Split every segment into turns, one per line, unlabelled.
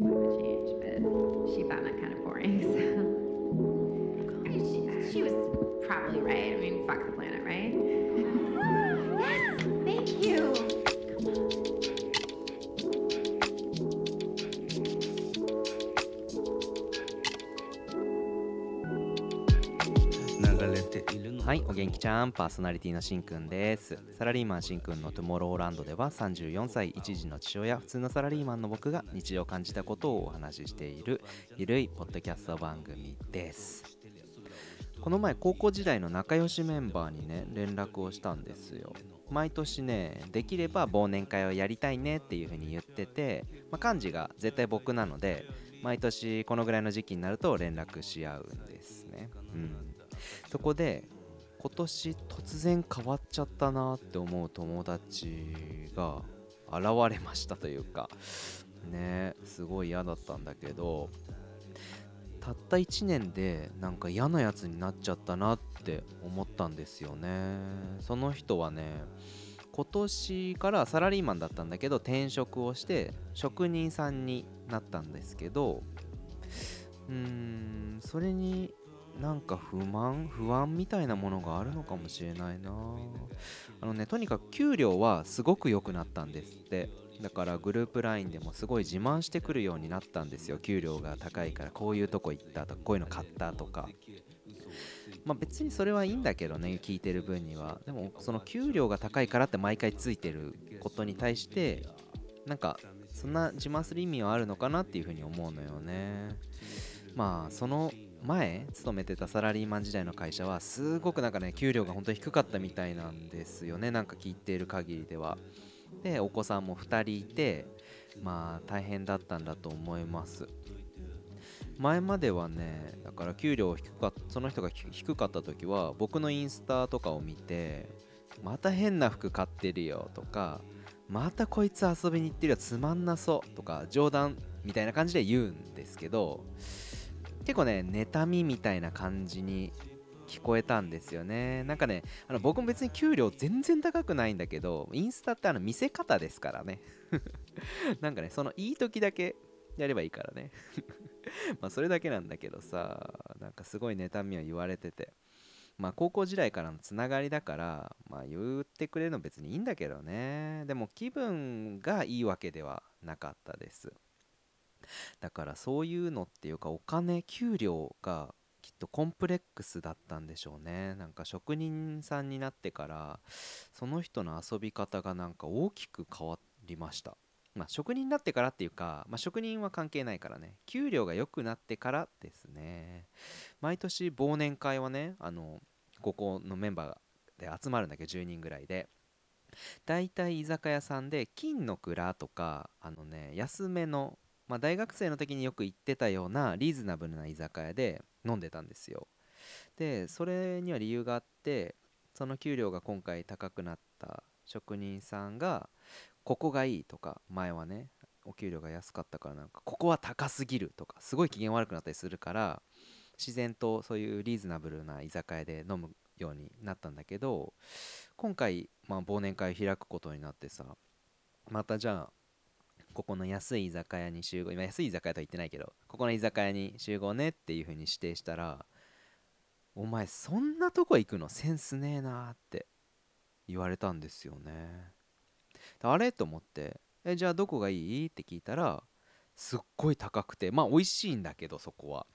change, but she found that kind of boring. So she, she was probably right. I mean, fuck the planet, right?
れているの
はい、お元気ちゃん、パーソナリティのしんくんです。サラリーマンしんくんのトゥモローランドでは34歳、一児の父親、普通のサラリーマンの僕が日常感じたことをお話ししているゆるいポッドキャスト番組です。この前、高校時代の仲良しメンバーにね、連絡をしたんですよ。毎年ね、できれば忘年会をやりたいねっていう風に言ってて、まあ、幹事が絶対僕なので、毎年このぐらいの時期になると連絡し合うんですね。うん。そこで今年突然変わっちゃったなって思う友達が現れましたというかねすごい嫌だったんだけどたった1年でなんか嫌なやつになっちゃったなって思ったんですよね。その人はね今年からサラリーマンだったんだけど転職をして職人さんになったんですけどうーんそれになんか不満不安みたいなものがあるのかもしれないな。あのねとにかく給料はすごく良くなったんですって。だからグループ LINE でもすごい自慢してくるようになったんですよ。給料が高いからこういうとこ行ったとかこういうの買ったとか。まあ別にそれはいいんだけどね聞いてる分には。でもその給料が高いからって毎回ついてることに対してなんかそんな自慢する意味はあるのかなっていうふうに思うのよね。まあその前勤めてたサラリーマン時代の会社はすごくなんかね給料が本当に低かったみたいなんですよねなんか聞いている限りでは。でお子さんも2人いてまあ大変だったんだと思います。前まではねだから給料低かその人が低かった時は僕のインスタとかを見てまた変な服買ってるよとかまたこいつ遊びに行ってるよつまんなそうとか冗談みたいな感じで言うんですけど結構ね妬みみたいな感じに聞こえたんですよね。なんかねあの僕も別に給料全然高くないんだけどインスタってあの見せ方ですからね。なんかねそのいい時だけやればいいからね。まあそれだけなんだけどさなんかすごい妬みを言われてて。まあ高校時代からのつながりだからまあ言ってくれるの別にいいんだけどね。でも気分がいいわけではなかったです。だからそういうのっていうかお金給料がきっとコンプレックスだったんでしょうね。なんか職人さんになってからその人の遊び方がなんか大きく変わりました。まあ職人になってからっていうか、まあ、職人は関係ないからね。給料が良くなってからですね。毎年忘年会はねあのここのメンバーで集まるんだけど10人ぐらいで。だいたい居酒屋さんで金の蔵とかあのね安めのまあ、大学生の時によく行ってたようなリーズナブルな居酒屋で飲んでたんですよ。でそれには理由があってその給料が今回高くなった職人さんがここがいいとか前はねお給料が安かったからなんかここは高すぎるとかすごい機嫌悪くなったりするから自然とそういうリーズナブルな居酒屋で飲むようになったんだけど今回、まあ、忘年会開くことになってさまたじゃあここの安い居酒屋に集合今安い居酒屋とは言ってないけどここの居酒屋に集合ねっていう風に指定したらお前そんなとこ行くの？センスねえなって言われたんですよね。あれと思ってえじゃあどこがいい？って聞いたらすっごい高くてまあ美味しいんだけどそこは。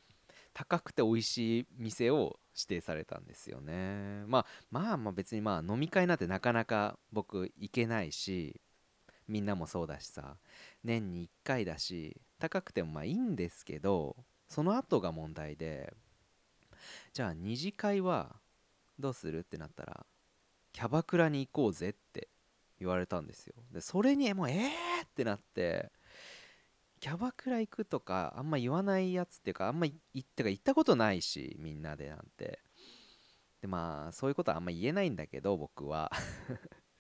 高くて美味しい店を指定されたんですよね。まあまあまあ別にまあ飲み会なんてなかなか僕行けないしみんなもそうだしさ。年に1回だし高くてもまあいいんですけどその後が問題でじゃあ二次会はどうするってなったらキャバクラに行こうぜって言われたんですよ。でそれにもうえーってなってキャバクラ行くとかあんま言わないやつっていうかあんま行ったか行ったことないしみんなでなんて。でまあそういうことはあんま言えないんだけど僕は。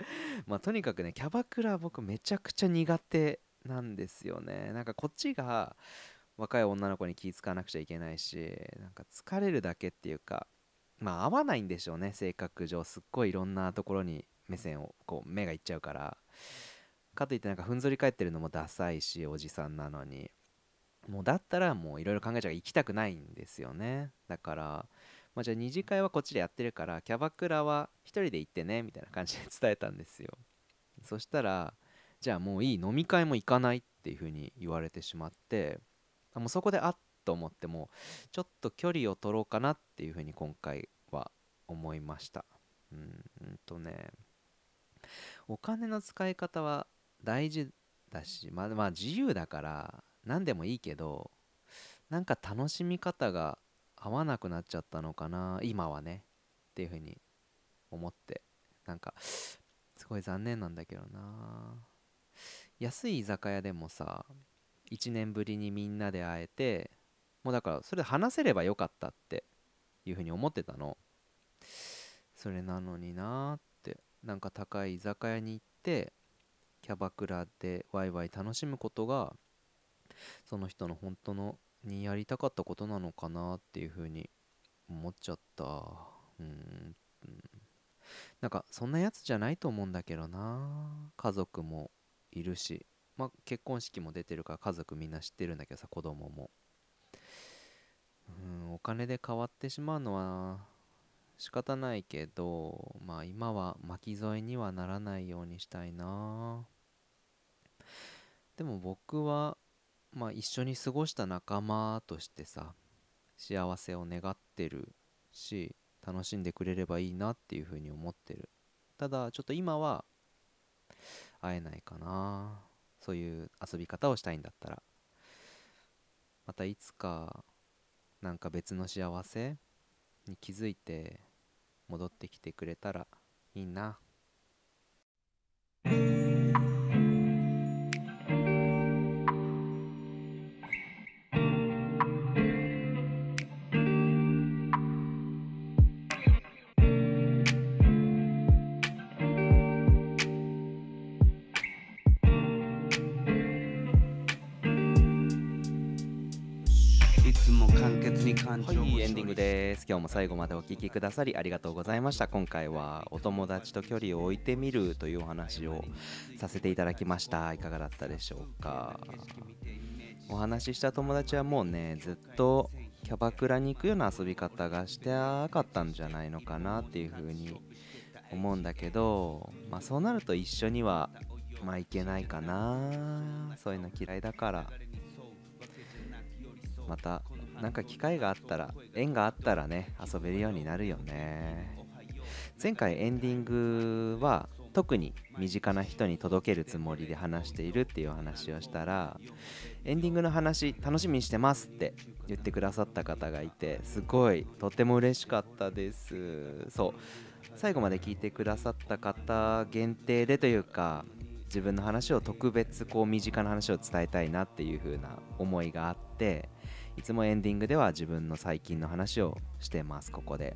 まあとにかくねキャバクラ僕めちゃくちゃ苦手なんですよね。なんかこっちが若い女の子に気ぃ使わなくちゃいけないしなんか疲れるだけっていうかまあ合わないんでしょうね。性格上すっごいいろんなところに目線をこう目がいっちゃうから。かといってなんかふんぞり返ってるのもダサいしおじさんなのに。もうだったらもういろいろ考えちゃう行きたくないんですよね。だからまあ、じゃあ二次会はこっちでやってるからキャバクラは1人で行ってねみたいな感じで伝えたんですよ。そしたらじゃあもういい飲み会も行かないっていう風に言われてしまってもうそこであっと思ってもちょっと距離を取ろうかなっていう風に今回は思いました。うんうんとねお金の使い方は大事だしままあ自由だから何でもいいけどなんか楽しみ方が合わなくなっちゃったのかな今はねっていうふうに思って。なんかすごい残念なんだけどな。安い居酒屋でもさ1年ぶりにみんなで会えてもうだからそれで話せればよかったっていうふうに思ってたの。それなのになーって。なんか高い居酒屋に行ってキャバクラでワイワイ楽しむことがその人の本当のにやりたかったことなのかなっていうふうに思っちゃった。うん。なんかそんなやつじゃないと思うんだけどな。家族もいるし。まあ結婚式も出てるから家族みんな知ってるんだけどさ子供も。うんお金で変わってしまうのは仕方ないけどまあ今は巻き添えにはならないようにしたいな。でも僕はまあ一緒に過ごした仲間としてさ幸せを願ってるし楽しんでくれればいいなっていうふうに思ってる。ただちょっと今は会えないかな。そういう遊び方をしたいんだったら。またいつかなんか別の幸せに気づいて戻ってきてくれたらいいな。ンディングです。今日も最後までお聞きくださりありがとうございました。今回はお友達と距離を置いてみるというお話をさせていただきました。いかがだったでしょうか。お話しした友達はもうねずっとキャバクラに行くような遊び方がしてなかったんじゃないのかなっていうふうに思うんだけどまあそうなると一緒にはまあいけないかな。そういうの嫌いだから。またなんか機会があったら縁があったらね遊べるようになるよね。前回エンディングは特に身近な人に届けるつもりで話しているっていう話をしたらエンディングの話楽しみにしてますって言ってくださった方がいてすごいとても嬉しかったです。そう。最後まで聞いてくださった方限定でというか自分の話を特別こう身近な話を伝えたいなっていう風な思いがあっていつもエンディングでは自分の最近の話をしてます。ここで。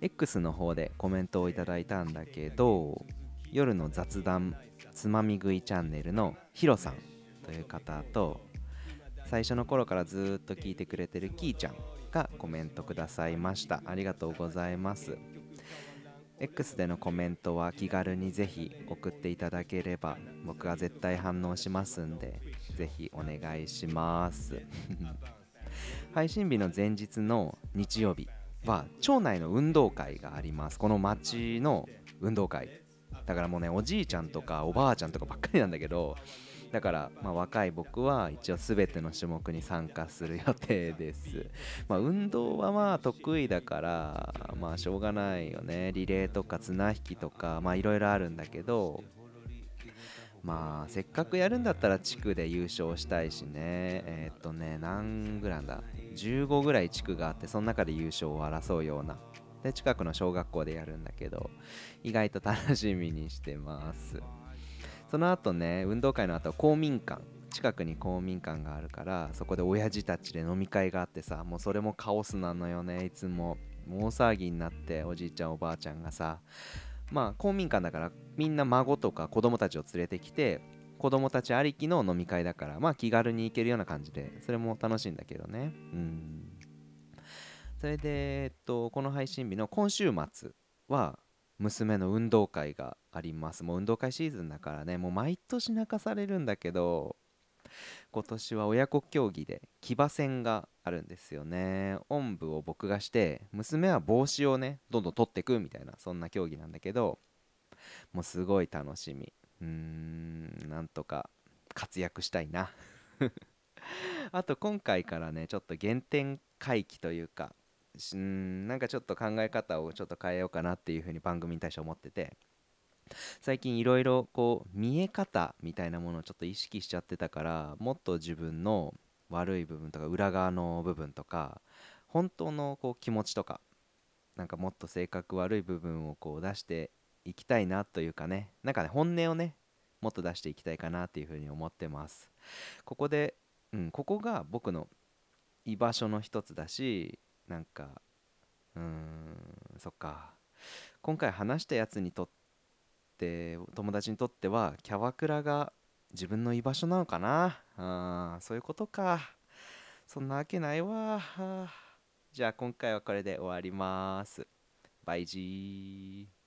X の方でコメントをいただいたんだけど夜の雑談つまみ食いチャンネルのヒロさんという方と最初の頃からずっと聞いてくれてるキーちゃんがコメントくださいました。ありがとうございます。X でのコメントは気軽にぜひ送っていただければ僕が絶対反応しますんでぜひお願いします。配信日の前日の日曜日は町内の運動会があります。この町の運動会。だからもうねおじいちゃんとかおばあちゃんとかばっかりなんだけどだから、まあ、若い僕は一応全ての種目に参加する予定です、まあ、運動はまあ得意だからまあしょうがないよね。リレーとか綱引きとかまあいろいろあるんだけどまあせっかくやるんだったら地区で優勝したいしね。えーっとね何グランだ？15ぐらい地区があってその中で優勝を争うような。で近くの小学校でやるんだけど意外と楽しみにしてます。その後ね運動会の後公民館近くに公民館があるからそこで親父たちで飲み会があってさもうそれもカオスなのよねいつも。大騒ぎになっておじいちゃんおばあちゃんがさ。まあ公民館だからみんな孫とか子供たちを連れてきて子供たちありきの飲み会だからまあ気軽に行けるような感じでそれも楽しいんだけどね。うん。それで、えっと、この配信日の今週末は娘の運動会があります。もう運動会シーズンだからねもう毎年泣かされるんだけど今年は親子競技で騎馬戦があるんですよね。おんぶを僕がして娘は帽子をねどんどん取ってくみたいなそんな競技なんだけどもうすごい楽しみ。うーんなんとか活躍したいな。あと今回からねちょっと原点回帰というかうんなんかちょっと考え方をちょっと変えようかなっていうふうに番組に対して思ってて。最近いろいろこう見え方みたいなものをちょっと意識しちゃってたからもっと自分の悪い部分とか裏側の部分とか本当のこう気持ちとかなんかもっと性格悪い部分をこう出していきたいなというかね。なんかね本音をねもっと出していきたいかなっていうふうに思ってます。ここで、うん、ここが僕の居場所の一つだしなんかうーんそっか。今回話したやつにとって友達にとってはキャバクラが自分の居場所なのかな。あそういうことか。そんなわけないわ。じゃあ今回はこれで終わります。バイジー。